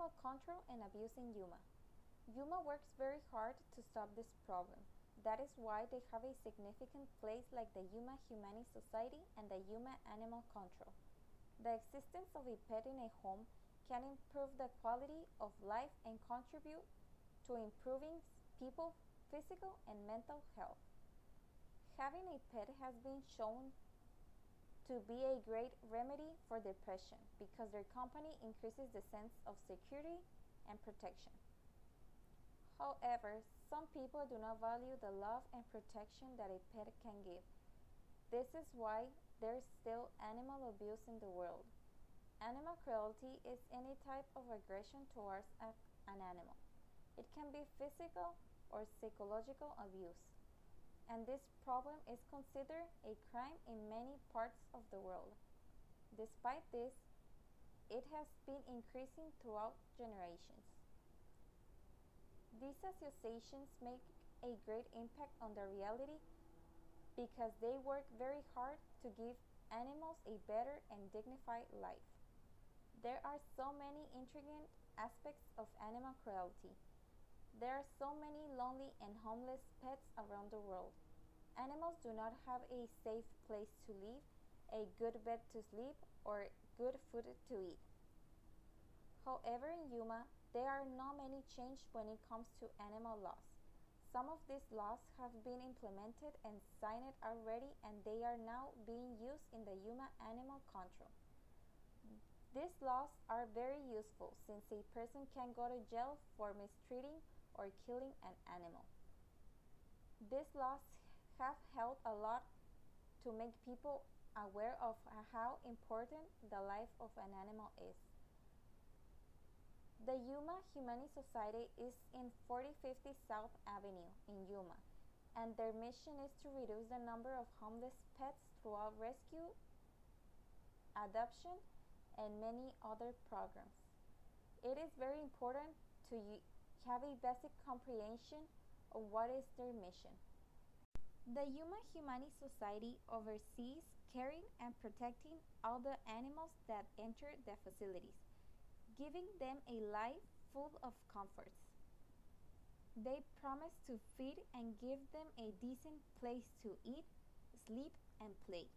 Animal control and abuse in Yuma. Yuma works very hard to stop this problem. That is why they have a significant place like the Yuma Humane Society and the Yuma Animal Control. The existence of a pet in a home can improve the quality of life and contribute to improving people's physical and mental health. Having a pet has been shown to be a great remedy for depression because their company increases the sense of security and protection. However, some people do not value the love and protection that a pet can give. This is why there is still animal abuse in the world. Animal cruelty is any type of aggression towards an animal. It can be physical or psychological abuse. And this problem is considered a crime in many parts of the world. Despite this, it has been increasing throughout generations. These associations make a great impact on the reality because they work very hard to give animals a better and dignified life. There are so many intriguing aspects of animal cruelty. There are so many lonely and homeless pets around the world. Animals do not have a safe place to live, a good bed to sleep, or good food to eat. However, in Yuma, there are not many changes when it comes to animal laws. Some of these laws have been implemented and signed already, and they are now being used in the Yuma Animal Control. These laws are very useful since a person can go to jail for mistreating or killing an animal. These laws have helped a lot to make people aware of how important the life of an animal is. The Yuma Humane Society is in 4050 South Avenue in Yuma, and their mission is to reduce the number of homeless pets throughout rescue, adoption, and many other programs. It is very important to have a basic comprehension of what is their mission. The Yuma Humane Society oversees caring and protecting all the animals that enter the facilities giving them a life full of comforts. They promise to feed and give them a decent place to eat, sleep, and play.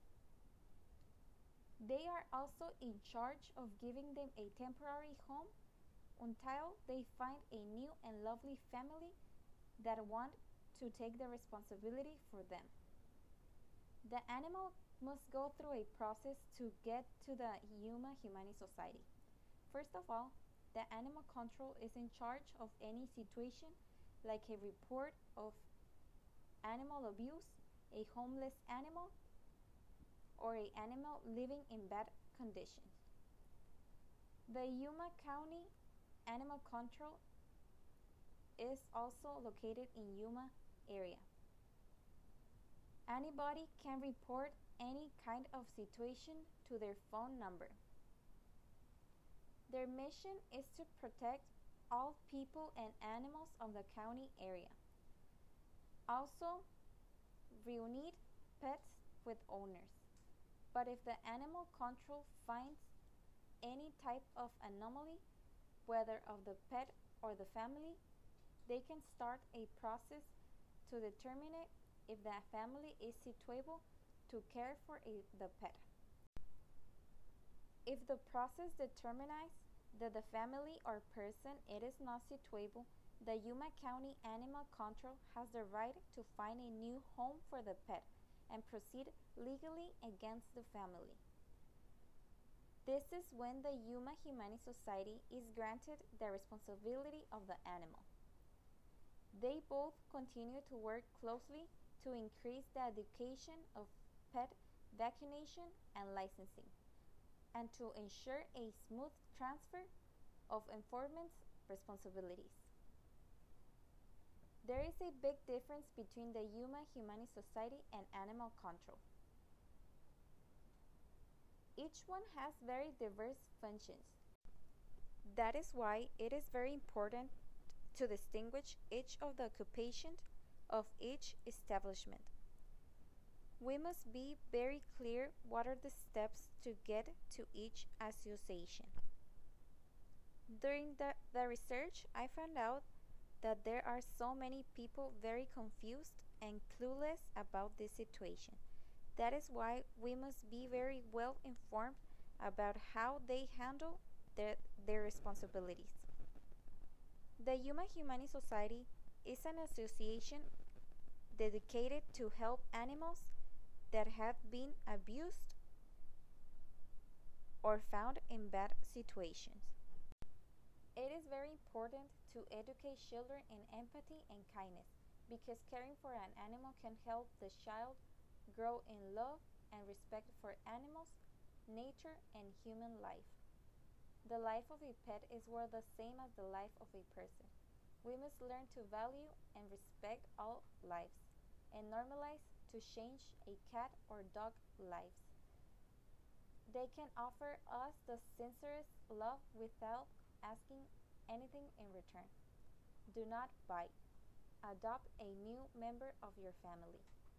They are also in charge of giving them a temporary home until they find a new and lovely family that want to take the responsibility for them. The animal must go through a process to get to the Yuma Humane Society. First of all, the animal control is in charge of any situation like a report of animal abuse, a homeless animal, or an animal living in bad conditions. The Yuma County Animal Control is also located in Yuma area. Anybody can report any kind of situation to their phone number. Their mission is to protect all people and animals of the county area. Also, reunite pets with owners. But if the animal control finds any type of anomaly, whether of the pet or the family, they can start a process to determine if the family is suitable to care for a, the pet. If the process determines that the family or person it is not suitable, the Yuma County Animal Control has the right to find a new home for the pet and proceed legally against the family. This is when the Yuma Humane Society is granted the responsibility of the animal. They both continue to work closely to increase the education of pet vaccination and licensing and to ensure a smooth transfer of enforcement responsibilities. There is a big difference between the Yuma Humane Society and Animal Control. Each one has very diverse functions. That is why it is very important to distinguish each of the occupations of each establishment. We must be very clear what are the steps to get to each association. During the, the research, I found out that there are so many people very confused and clueless about this situation. That is why we must be very well informed about how they handle their, their responsibilities. The Yuma Humane Society is an association dedicated to help animals that have been abused or found in bad situations. It is very important to educate children in empathy and kindness because caring for an animal can help the child grow in love and respect for animals, nature, and human life. The life of a pet is worth the same as the life of a person. We must learn to value and respect all lives and normalize to change a cat or dog lives. They can offer us the sincerest love without asking anything in return. Do not bite. Adopt a new member of your family.